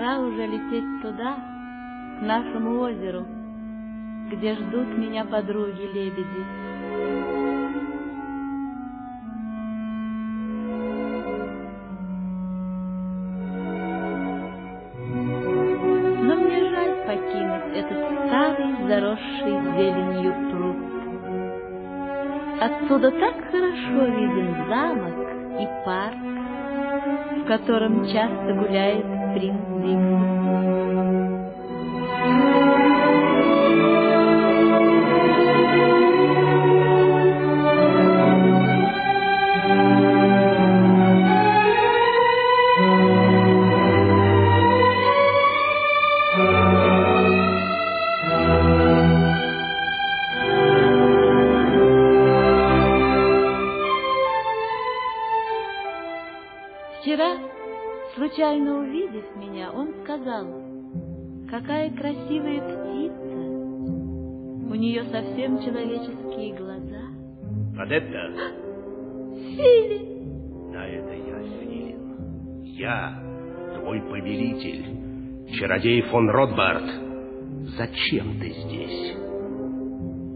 Пора уже лететь туда, к нашему озеру, где ждут меня подруги-лебеди. Но мне жаль покинуть этот старый, заросший зеленью пруд. Отсюда так хорошо виден замок и парк, в котором часто гуляет принц какая красивая птица. У нее совсем человеческие глаза. Адепта, Фили! да, это я, Филин. Я, твой повелитель, чародей фон Ротбард. Зачем ты здесь?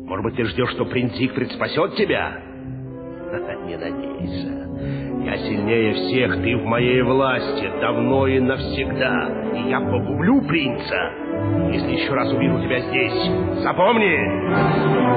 Может быть, ты ждешь, что принц Зигфрид спасет тебя? Не надейся. Я сильнее всех, ты в моей власти, давно и навсегда. И я погублю принца, если еще раз увижу тебя здесь. Запомни!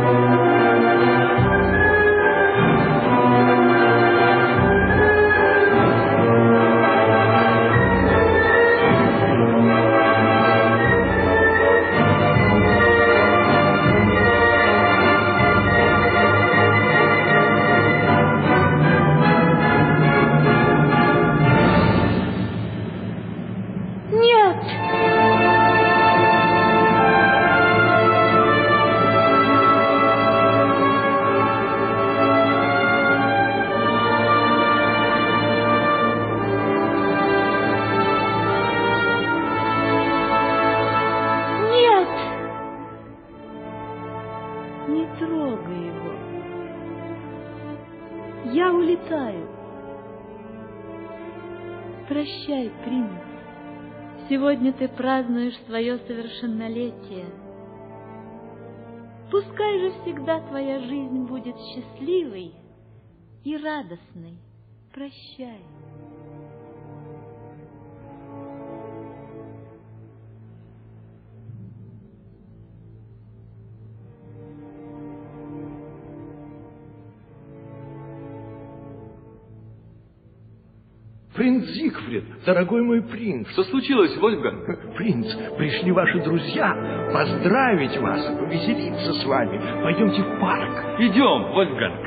Прощай, принц. Сегодня ты празднуешь свое совершеннолетие. Пускай же всегда твоя жизнь будет счастливой и радостной. Прощай. Принц Зигфрид, дорогой мой принц. Что случилось, Вольфганг? Принц, пришли ваши друзья поздравить вас повеселиться с вами. Пойдемте в парк. Идем, Вольфганг.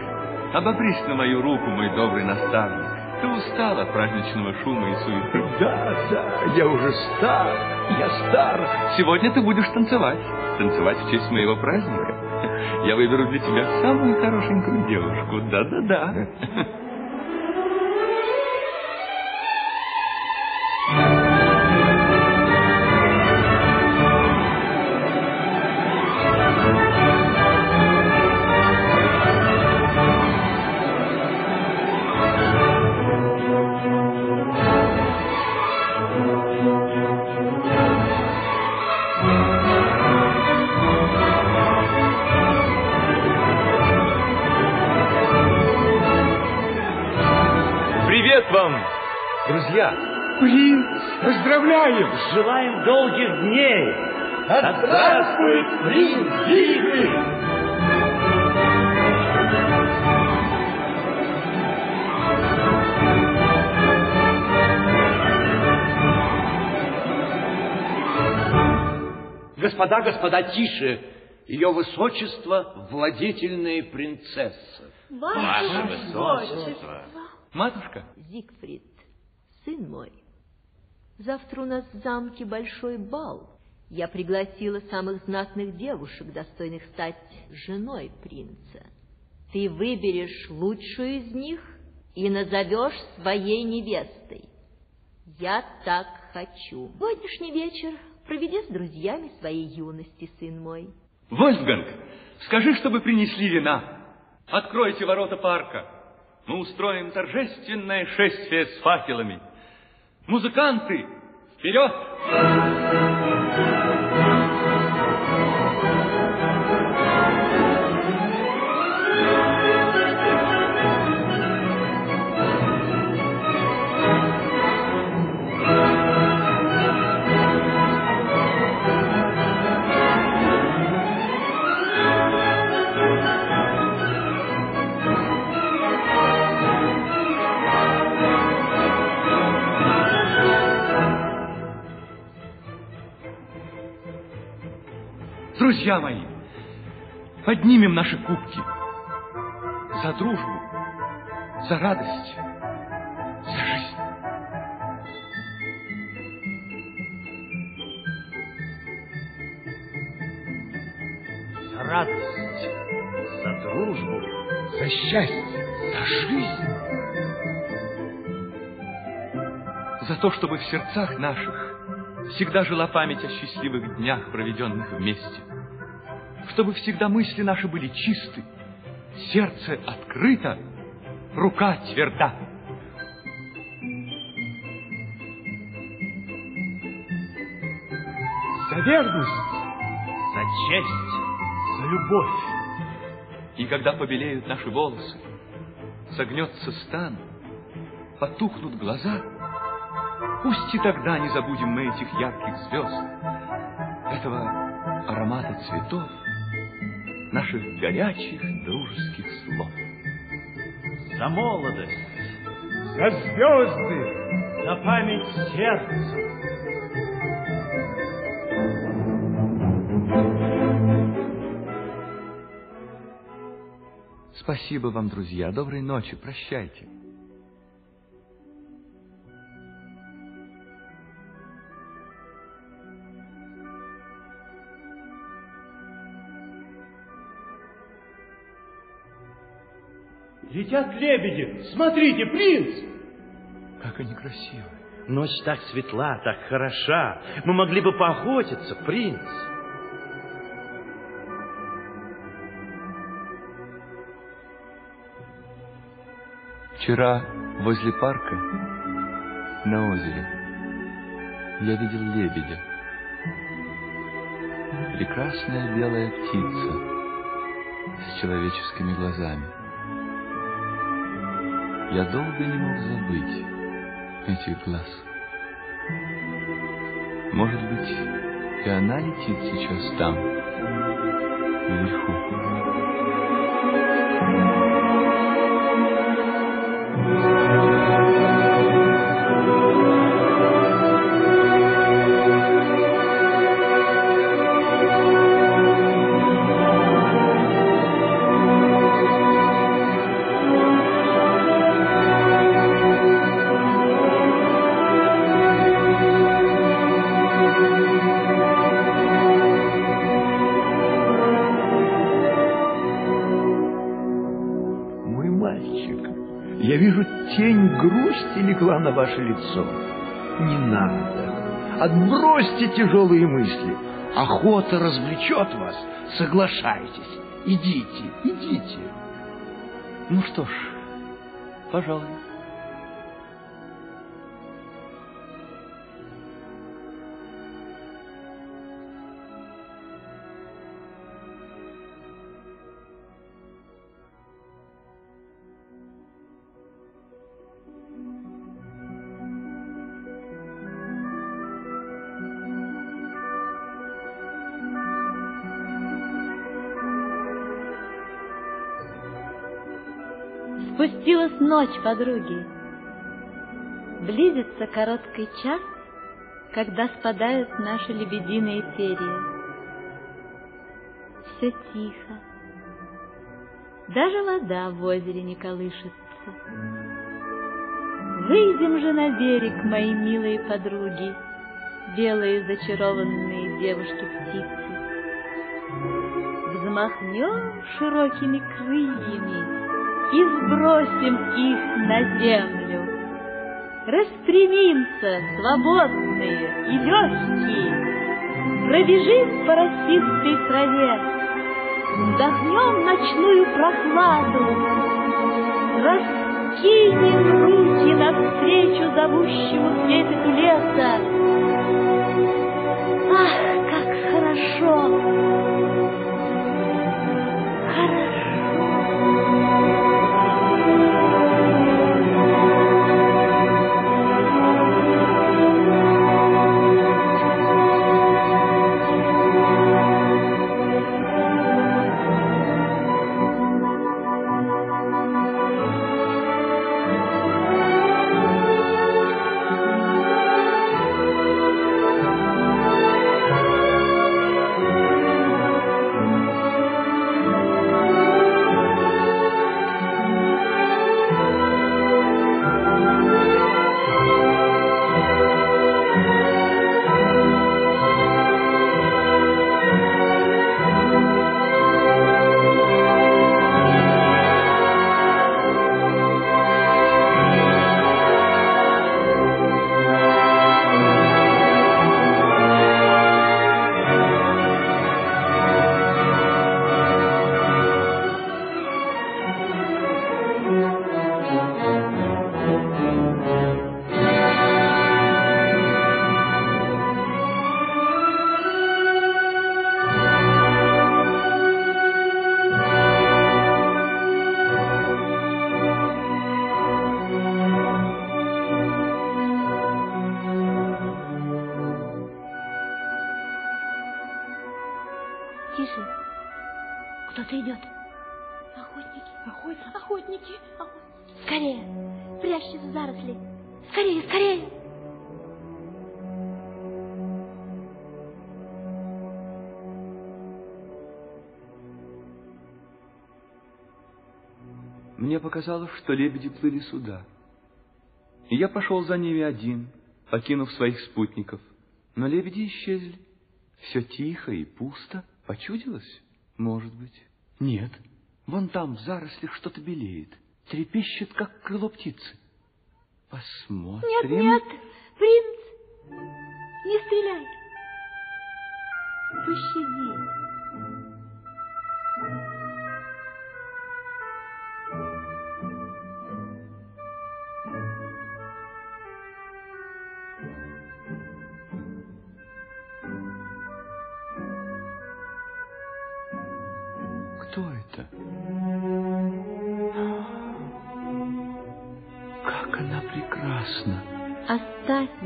Обопрись на мою руку, мой добрый наставник. Ты устал от праздничного шума и суеты. Да, да, я уже стар, я стар. Сегодня ты будешь танцевать. Танцевать в честь моего праздника. Я выберу для тебя самую хорошенькую девушку. Да-да-да. Господа, господа, тише! Ее высочество – владетельная принцесса. Ваше высочество! Матушка? Зигфрид, сын мой, завтра у нас в замке большой бал. Я пригласила самых знатных девушек, достойных стать женой принца. Ты выберешь лучшую из них и назовешь своей невестой. Я так хочу. Сегодняшний вечер проведи с друзьями своей юности, сын мой. Вольфганг, скажи, чтобы принесли вина. Откройте ворота парка. Мы устроим торжественное шествие с факелами. Музыканты, Firoz. Друзья мои, поднимем наши кубки за дружбу, за радость, за жизнь. За радость, за дружбу, за счастье, за жизнь. За то, чтобы в сердцах наших всегда жила память о счастливых днях, проведенных вместе. Чтобы всегда мысли наши были чисты, сердце открыто, рука тверда. За верность, за честь, за любовь. И когда побелеют наши волосы, согнется стан, потухнут глаза, пусть и тогда не забудем мы этих ярких звезд, этого аромата цветов, наших горячих дружеских слов. За молодость, за звезды, за память сердца. Спасибо вам, друзья. Доброй ночи. Прощайте. Летят лебеди. Смотрите, принц! Как они красивы. Ночь так светла, так хороша. Мы могли бы поохотиться, принц. Вчера возле парка на озере я видел лебедя. Прекрасная белая птица с человеческими глазами. Я долго не мог забыть этих глаз. Может быть, и она летит сейчас там, вверху. На ваше лицо. Не надо. Отбросьте тяжелые мысли. Охота развлечет вас. Соглашайтесь. Идите, идите. Ну что ж, пожалуй. Ночь, подруги. Близится короткий час, когда спадают наши лебединые перья. Все тихо. Даже вода в озере не колышется. Выйдем же на берег, мои милые подруги, белые зачарованные девушки-птицы. Взмахнем широкими крыльями и сбросим их на землю. Распрямимся, свободные и легкие, пробежим по росистой траве, вдохнем ночную прохладу, раскинем руки навстречу зовущему трепету леса. Ах, как хорошо! Показалось, что лебеди плыли сюда. И я пошел за ними один, покинув своих спутников. Но лебеди исчезли. Все тихо и пусто. Почудилось? Может быть. Нет. Вон там в зарослях что-то белеет. Трепещет, как крыло птицы. Посмотрим. Нет, нет, принц, не стреляй. Пощади.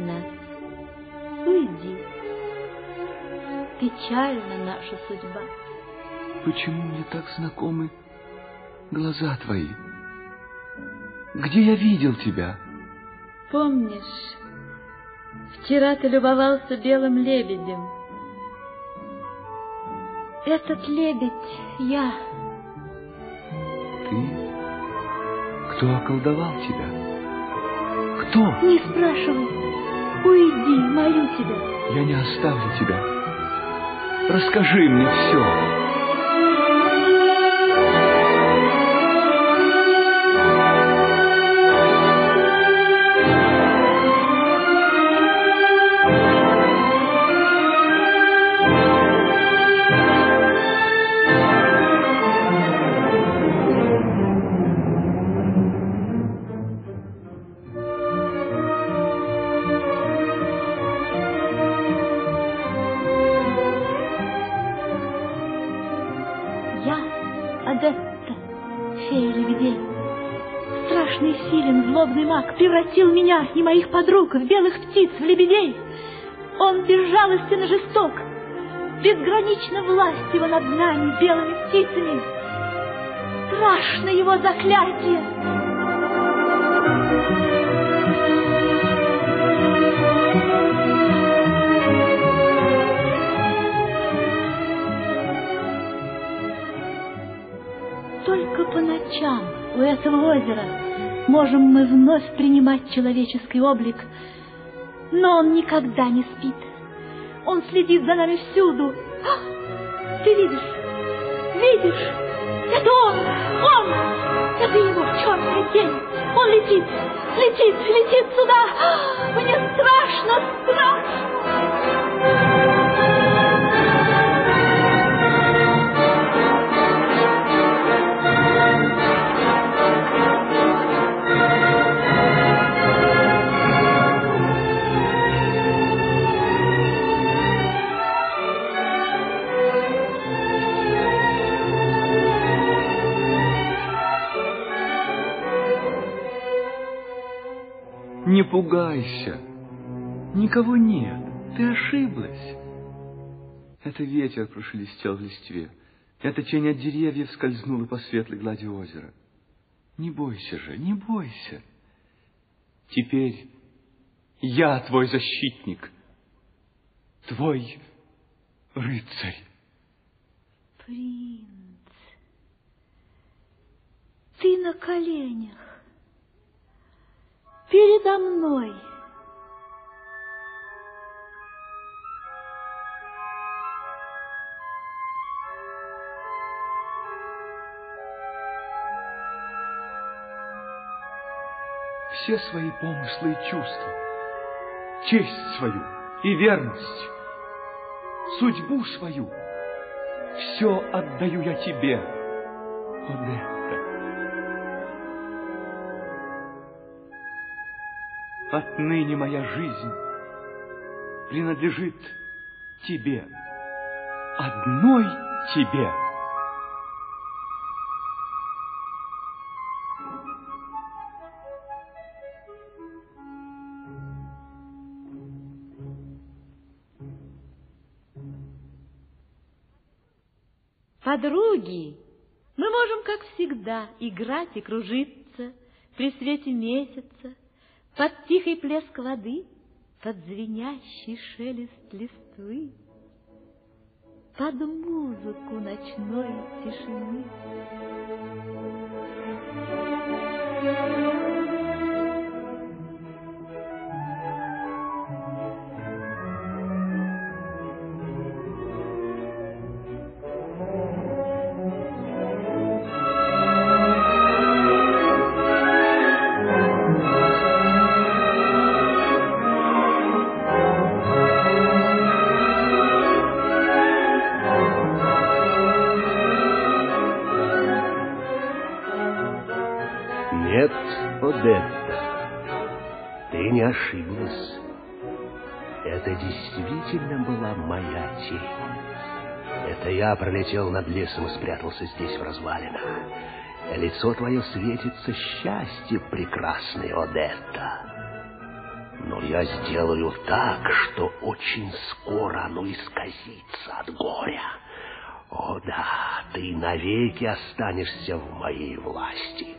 Нас. Уйди. Печальна наша судьба. Почему мне так знакомы глаза твои? Где я видел тебя? Помнишь, вчера ты любовался белым лебедем. Этот лебедь я. Ты? Кто околдовал тебя? Кто? Не спрашивай. Уйди, молю тебя. Я не оставлю тебя. Расскажи мне все. Превратил меня и моих подруг в белых птиц, в лебедей. Он безжалостен и жесток. Безгранична власть его над нами, белыми птицами. Страшно его заклятие. Только по ночам у этого озера можем мы вновь принимать человеческий облик, но он никогда не спит. Он следит за нами всюду. А, ты видишь? Видишь? Это он! Он! Это его черная тень! Он летит! Летит! Летит сюда! А, мне страшно! Страшно! Не пугайся. Никого нет. Ты ошиблась. Это ветер прошелестел в листве. Эта тень от деревьев скользнула по светлой глади озера. Не бойся же, не бойся. Теперь я твой защитник, твой рыцарь. Принц, ты на коленях передо мной. Все свои помыслы и чувства, честь свою и верность, судьбу свою, все отдаю я тебе, Одетта. Отныне моя жизнь принадлежит тебе, одной тебе. Подруги, мы можем, как всегда, играть и кружиться при свете месяца, под тихий плеск воды, под звенящий шелест листвы, под музыку ночной тишины. Нет, Это я пролетел над лесом и спрятался здесь в развалинах. Лицо твое светится счастье, прекрасный Одетта. Но я сделаю так, что очень скоро оно исказится от горя. О да, ты навеки останешься в моей власти.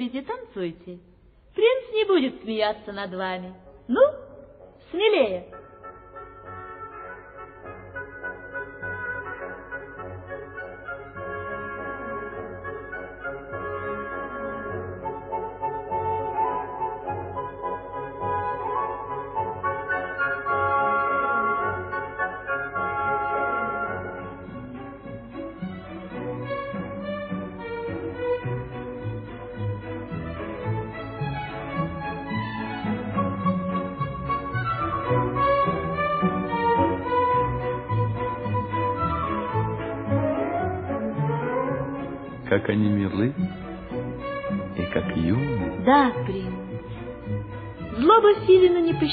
Сестры-лебеди, танцуйте. Принц не будет смеяться над вами.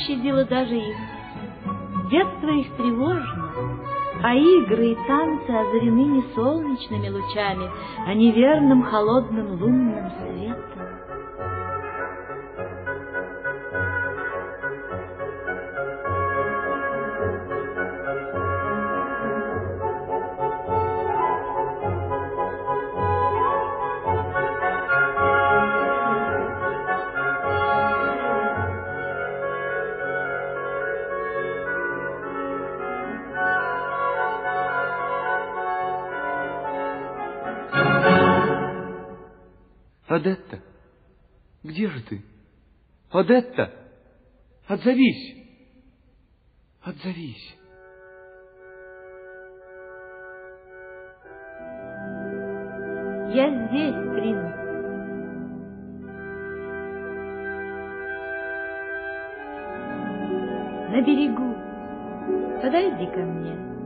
Пощадила даже их. Детство их тревожно, а игры и танцы озарены не солнечными лучами, а неверным холодным лунным Адетта, отзовись! Отзовись! Я здесь, принц. На берегу. Подойди ко мне.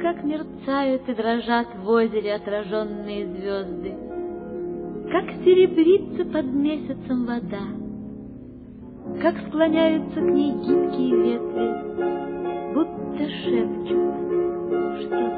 Как мерцают и дрожат в озере отраженные звезды, как серебрится под месяцем вода, как склоняются к ней гибкие ветви, будто шепчут что-то.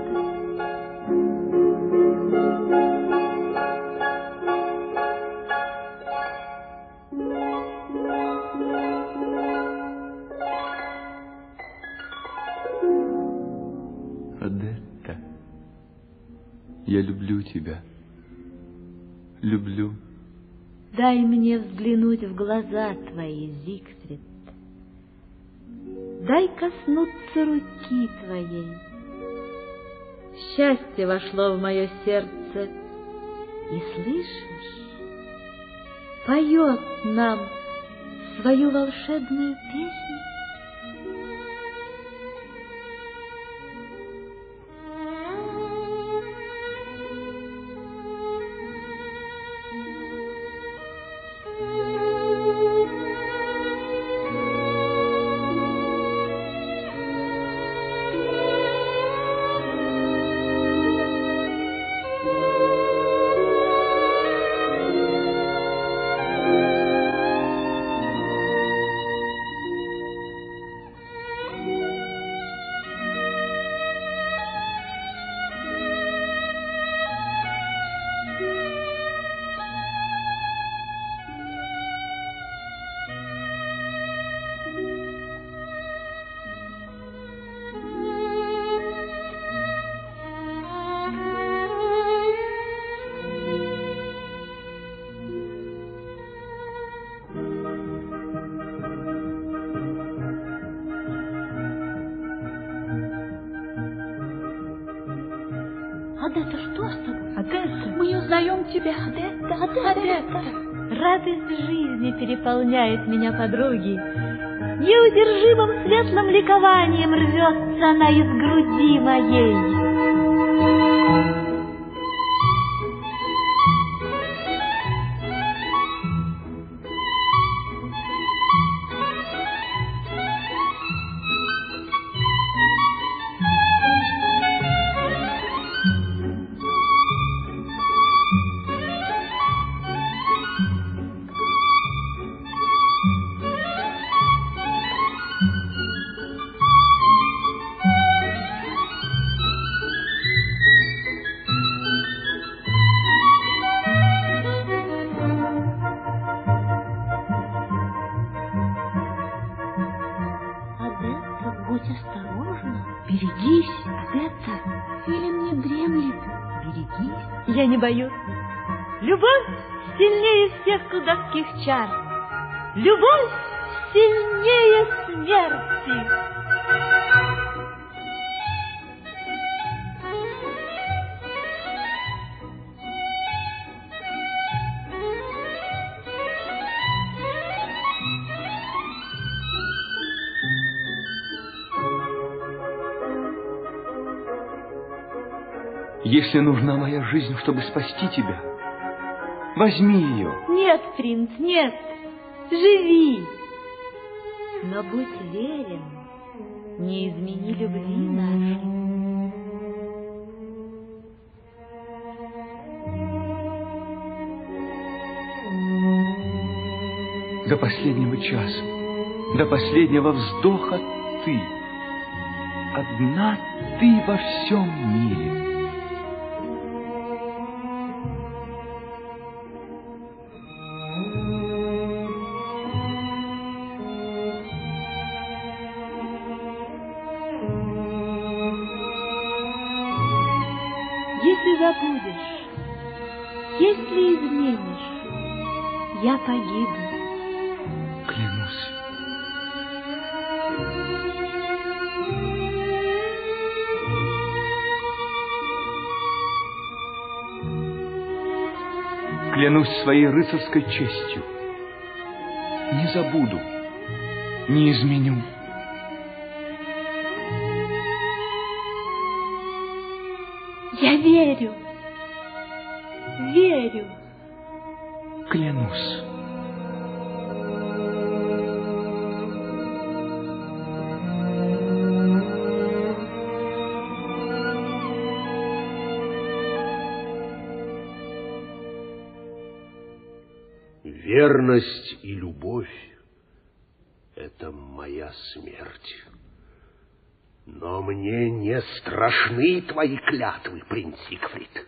Дай мне взглянуть в глаза твои, Зигфрид. Дай коснуться руки твоей. Счастье вошло в мое сердце, и слышишь, поет нам свою волшебную песню. Переполняет меня, подруги. Неудержимым светлым ликованием рвется она из груди моей. Чар. Любовь сильнее смерти. Если нужна моя жизнь, чтобы спасти тебя, Возьми ее. Нет, принц, нет. Живи. Но будь верен, не измени любви нашей. До последнего часа, до последнего вздоха ты. Одна ты во всем мире. Если забудешь, если изменишь, я погибну. Клянусь. Клянусь своей рыцарской честью. Не забуду, не изменю. Я верю. Верю. Клянусь. Верность и любовь — это моя смерть. Мне не страшны твои клятвы, принц Сигфрид.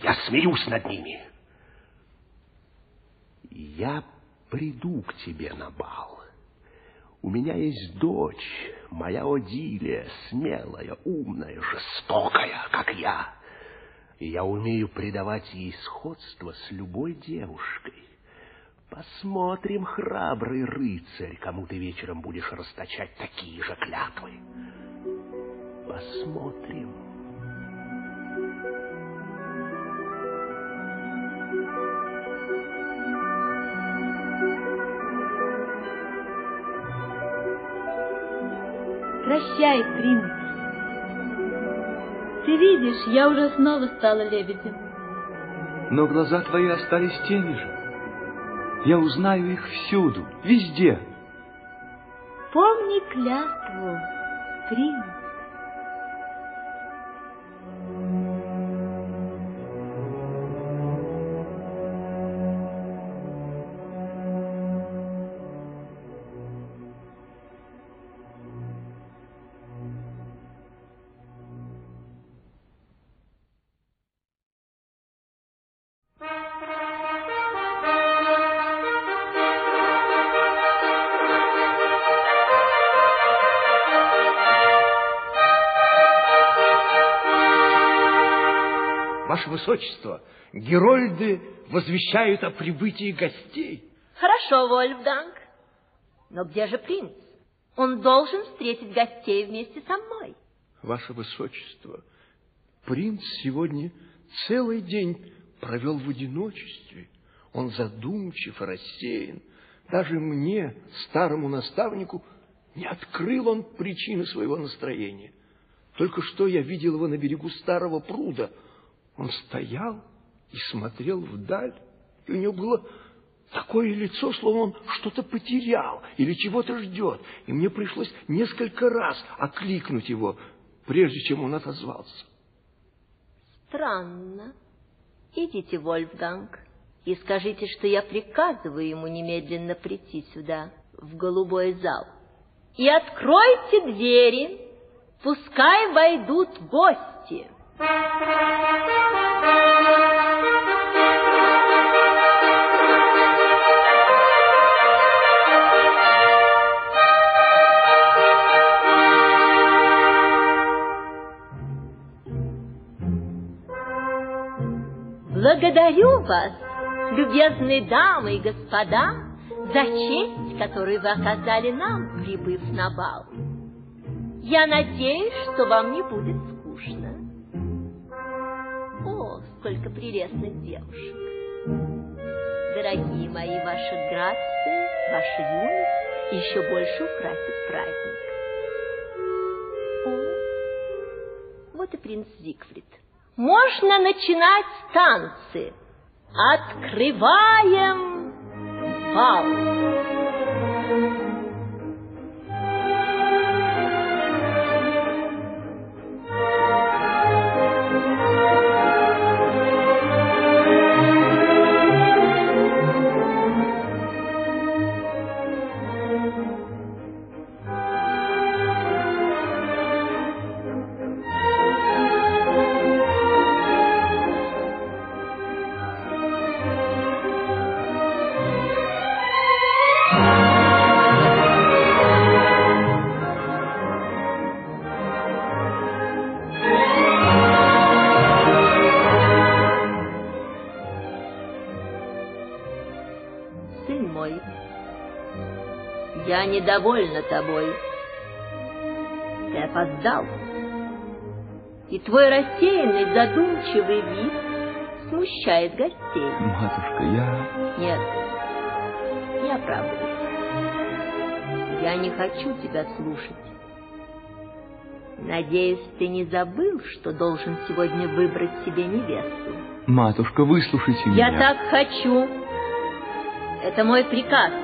Я смеюсь над ними. Я приду к тебе на бал. У меня есть дочь, моя Одилия, смелая, умная, жестокая, как я. И я умею придавать ей сходство с любой девушкой. Посмотрим, храбрый рыцарь, кому ты вечером будешь расточать такие же клятвы. Посмотрим. Прощай, принц. Ты видишь, я уже снова стала лебедем. Но глаза твои остались теми же. Я узнаю их всюду, везде. Помни клятву, принц. Высочество, герольды возвещают о прибытии гостей. Хорошо, Вольфганг. Но где же принц? Он должен встретить гостей вместе со мной. Ваше Высочество, принц сегодня целый день провел в одиночестве. Он задумчив и рассеян. Даже мне, старому наставнику, не открыл он причины своего настроения. Только что я видел его на берегу старого пруда. Он стоял и смотрел вдаль, и у него было такое лицо, словно он что-то потерял или чего-то ждет. И мне пришлось несколько раз окликнуть его, прежде чем он отозвался. Странно. Идите, Вольфганг, и скажите, что я приказываю ему немедленно прийти сюда, в голубой зал. И откройте двери, пускай войдут гости. Благодарю вас, любезные дамы и господа, за честь, которую вы оказали нам, прибыв на бал. Я надеюсь, что вам не будет сколько прелестных девушек! Дорогие мои, ваша грация, ваша юность еще больше украсит праздник. О, вот и принц Зигфрид. Можно начинать танцы. Открываем бал. Сын недовольна тобой. Ты опоздал. И твой рассеянный, задумчивый вид смущает гостей. Матушка, я... Нет, не оправдывайся. Я не хочу тебя слушать. Надеюсь, ты не забыл, что должен сегодня выбрать себе невесту. Матушка, выслушайте меня. Я так хочу. Это мой приказ.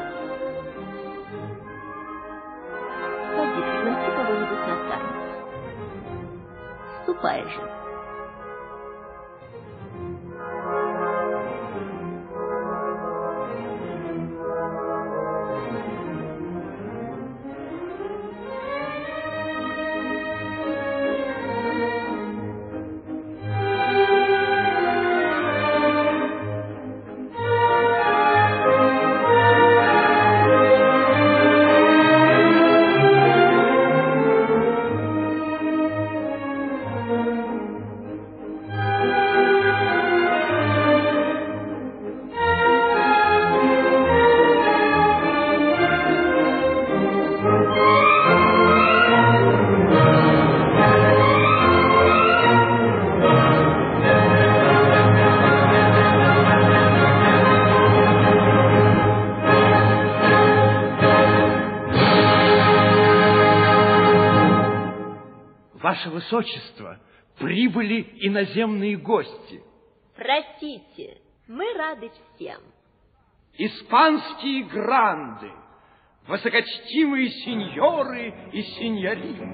Высочество, прибыли иноземные гости. Простите, мы рады всем. Испанские гранды, высокочтимые сеньоры и сеньориты.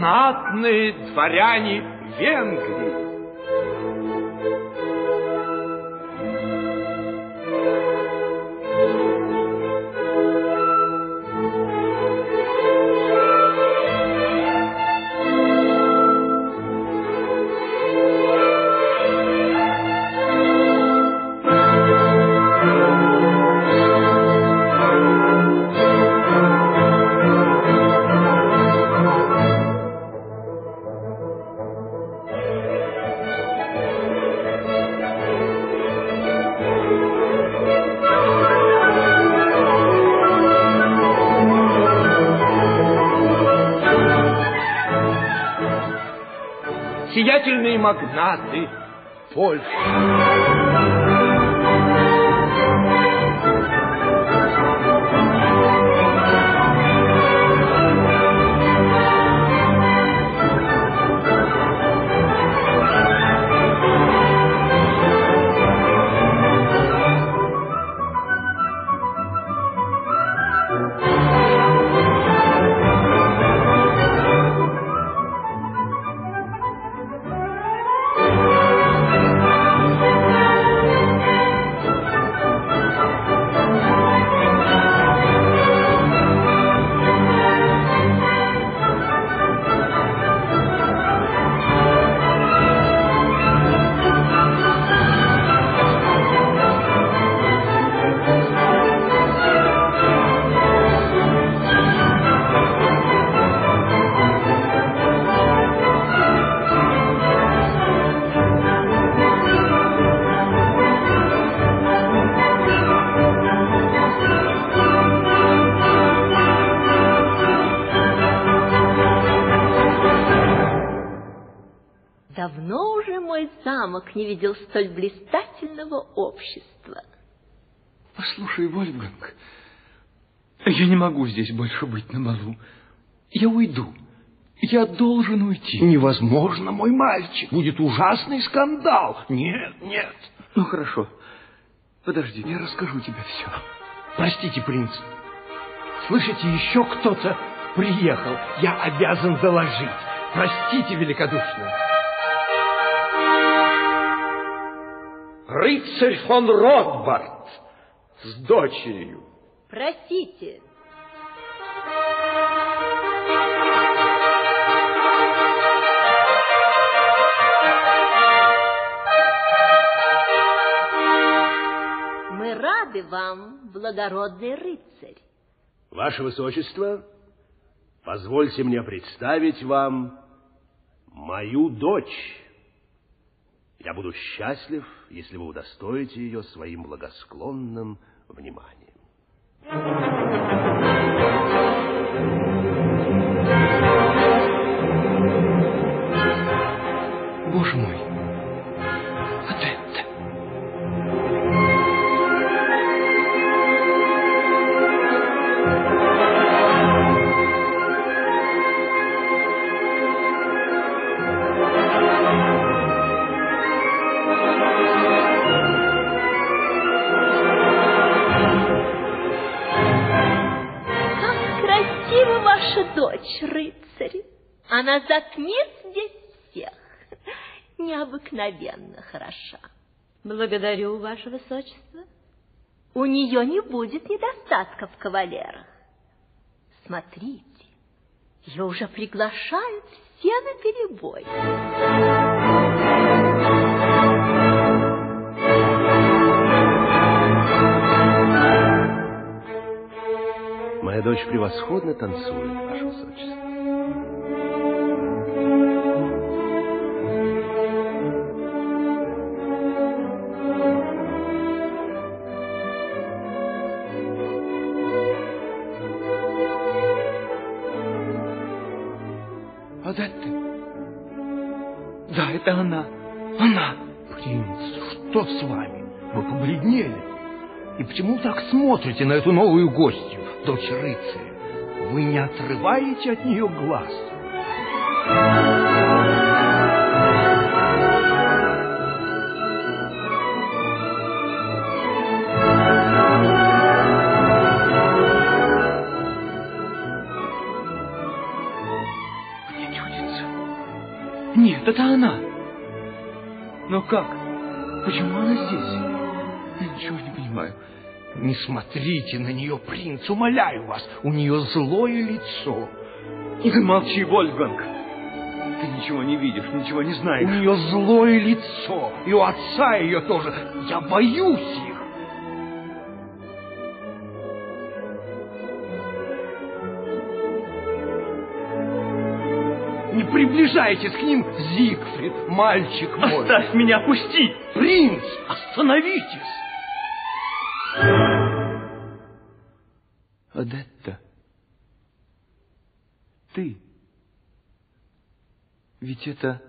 Знатные дворяне Венгрии. voice. Видел столь блистательного общества. Послушай, Вольфганг, я не могу здесь больше быть на балу. Я уйду. Я должен уйти. Невозможно, мой мальчик. Будет ужасный скандал. Нет, нет. Ну, хорошо. Подожди, я расскажу тебе все. Простите, принц. Слышите, еще кто-то приехал. Я обязан доложить. Простите великодушно. Рыцарь фон Ротбард с дочерью. Простите. Мы рады вам, благородный рыцарь. Ваше Высочество, позвольте мне представить вам мою дочь. Я буду счастлив, если вы удостоите ее своим благосклонным вниманием. Она затмит здесь всех. Необыкновенно хороша. Благодарю, ваше высочество. У нее не будет недостатка в кавалерах. Смотрите, ее уже приглашают все на перебой. Моя дочь превосходно танцует, Ваше Высочество. Смотрите на эту новую гостью, дочь рыцаря? Вы не отрываете от нее глаз. Мне чудится. Нет, это она. Но как? Почему она здесь? Я ничего не понимаю. Не смотрите на нее, принц, умоляю вас. У нее злое лицо. И ты молчи, Вольфганг. Ты ничего не видишь, ничего не У знаешь. нее злое лицо. И у отца ее тоже. Я боюсь их. Не приближайтесь к ним, Зигфрид, мальчик мой. Оставь меня, пусти! Принц, остановитесь. Одетта, ты, ведь это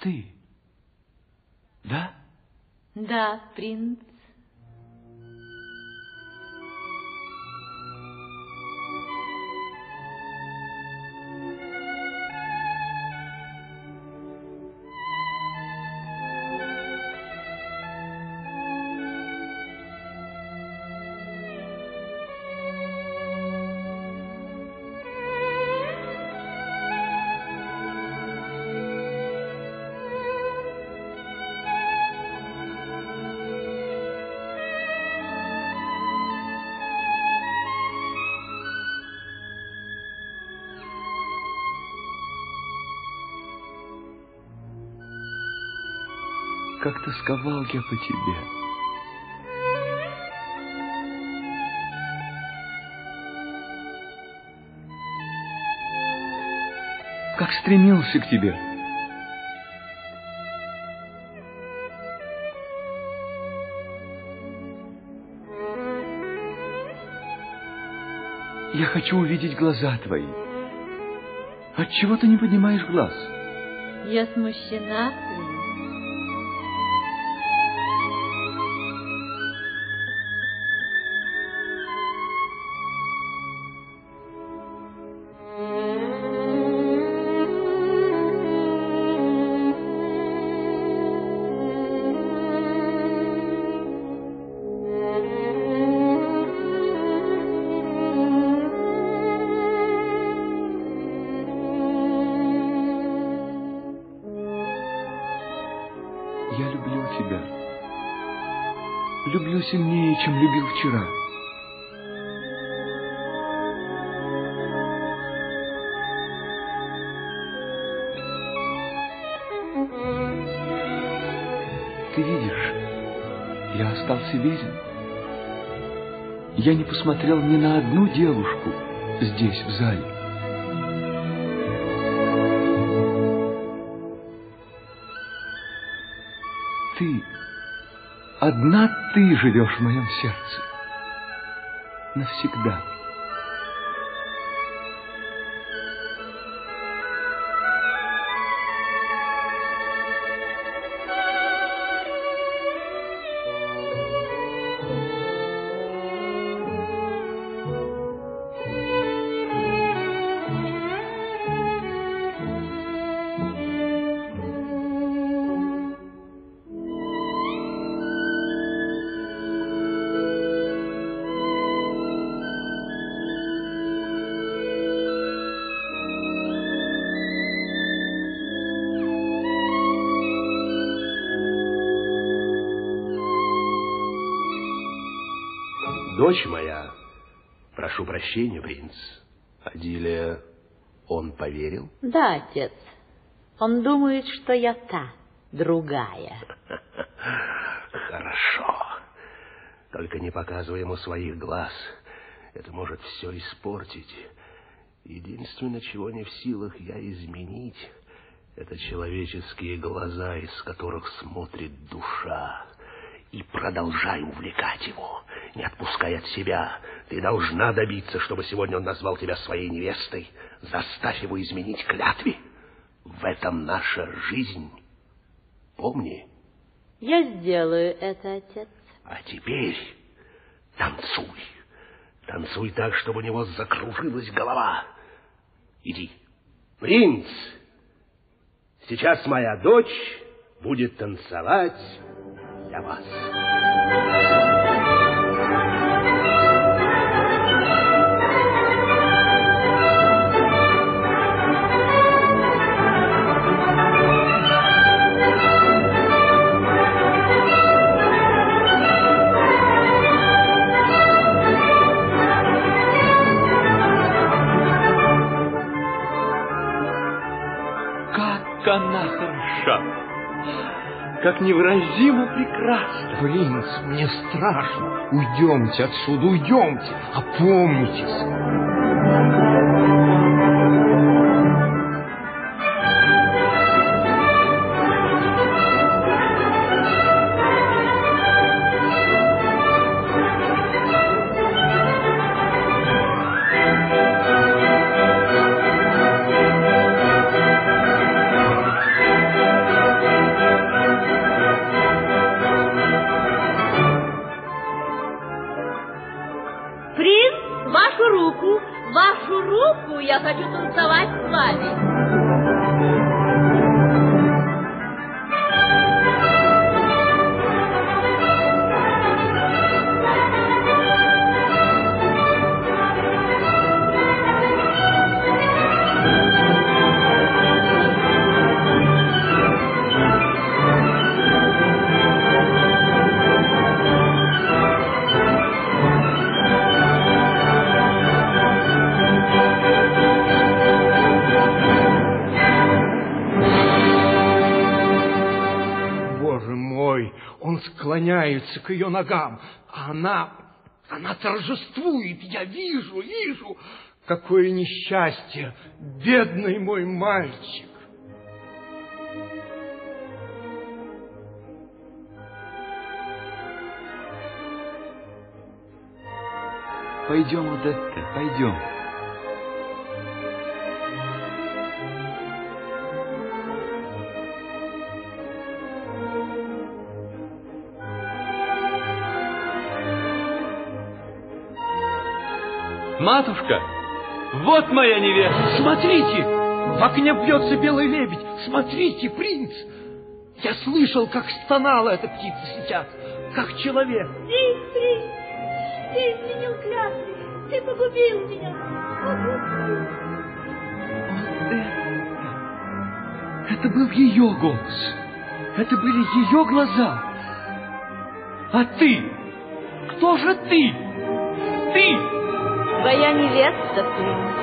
ты, да? Да, принц. Тосковал я по тебе. Как стремился к тебе. Я хочу увидеть глаза твои. Отчего ты не поднимаешь глаз? Я смущена, Я не посмотрел ни на одну девушку здесь, в зале. Ты Одна ты живешь в моем сердце. Навсегда. Дочь моя, прошу прощения, принц, Адилия, он поверил? Да, отец. Он думает, что я та, другая. Хорошо. Только не показывай ему своих глаз. Это может все испортить. Единственное, чего не в силах я изменить, это человеческие глаза, из которых смотрит душа. И продолжай увлекать его не отпускай от себя. Ты должна добиться, чтобы сегодня он назвал тебя своей невестой. Заставь его изменить клятве. В этом наша жизнь. Помни. Я сделаю это, отец. А теперь танцуй. Танцуй так, чтобы у него закружилась голова. Иди. Принц, сейчас моя дочь будет танцевать для вас. Как невыразимо прекрасна. Принц, мне страшно. Уйдемте отсюда, уйдемте, опомнитесь. К ее ногам, а она, она торжествует. Я вижу, вижу, какое несчастье, бедный мой мальчик. Пойдем, Одетта, пойдем. Матушка, вот моя невеста. Смотрите, в окне бьется белый лебедь. Смотрите, принц. Я слышал, как стонала эта птица сейчас, как человек. Принц, принц, ты изменил клятвы, ты погубил меня. Погубил. Это, это был ее голос. Это были ее глаза. А ты? Кто же ты? Ты! Твоя невеста, принц.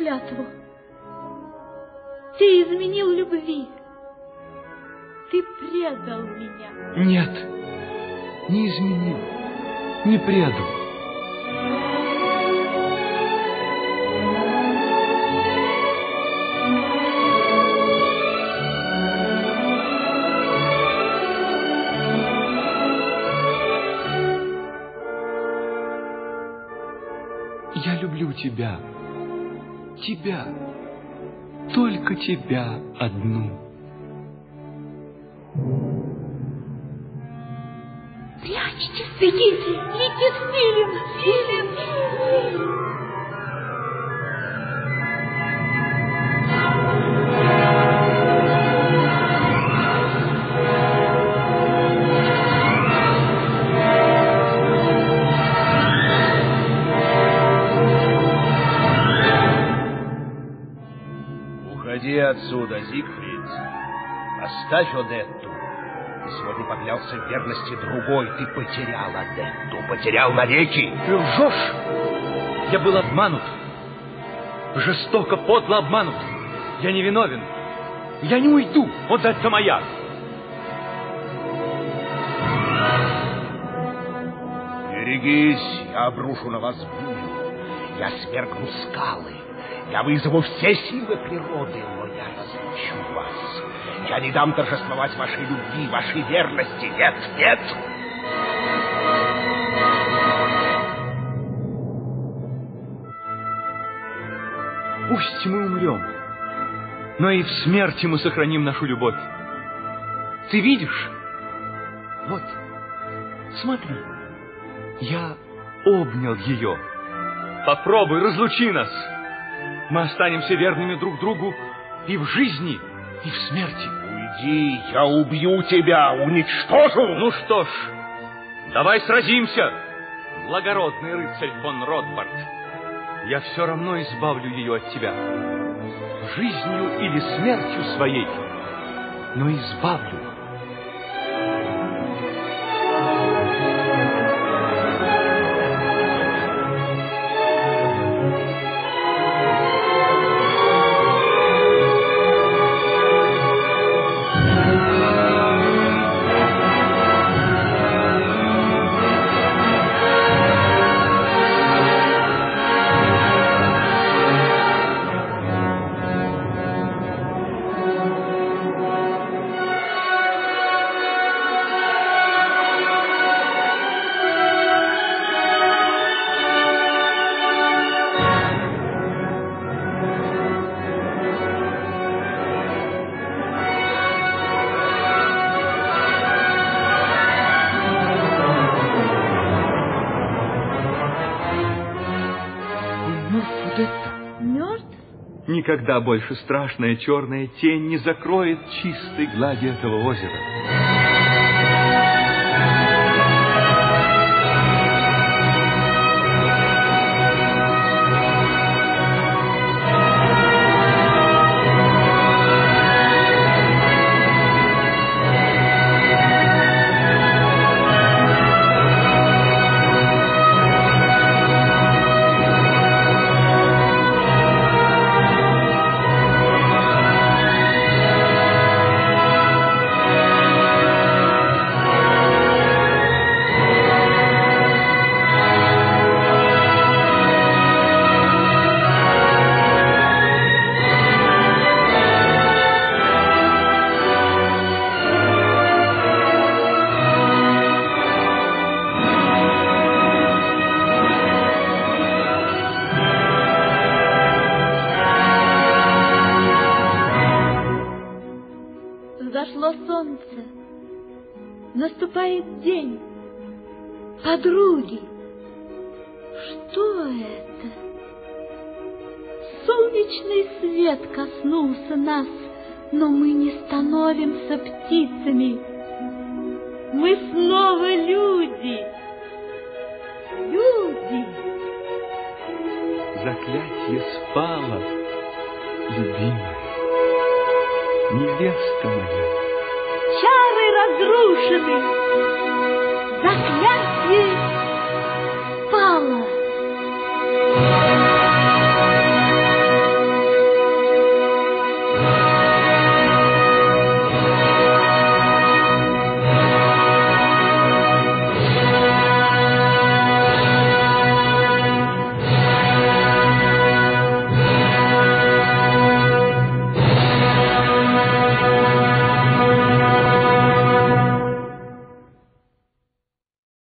Клятву. Ты изменил любви. Ты предал меня. Нет, не изменил, не предал. Я люблю тебя, тебя, только тебя одну. Прячьтесь, бегите, летит Филин, Филин. Оставь Одетту. Сегодня поклялся в верности другой. Ты потерял Одетту, потерял навеки. Ты лжешь! Я был обманут. жестоко, подло обманут. Я не виновен. Я не уйду. Вот это моя. Берегись, я обрушу на вас бурю. Я свергну скалы. Я вызову все силы природы, но я разлучу вас. Я не дам торжествовать вашей любви, вашей верности. Нет, нет. Пусть мы умрем, но и в смерти мы сохраним нашу любовь. Ты видишь? Вот, смотри, я обнял ее. Попробуй, разлучи нас. Мы останемся верными друг другу и в жизни, и в смерти. Уйди, я убью тебя, уничтожу. Ну что ж, давай сразимся, благородный рыцарь фон Ротбард. Я все равно избавлю ее от тебя. Жизнью или смертью своей, но избавлю. Никогда больше страшная черная тень не закроет чистой глади этого озера.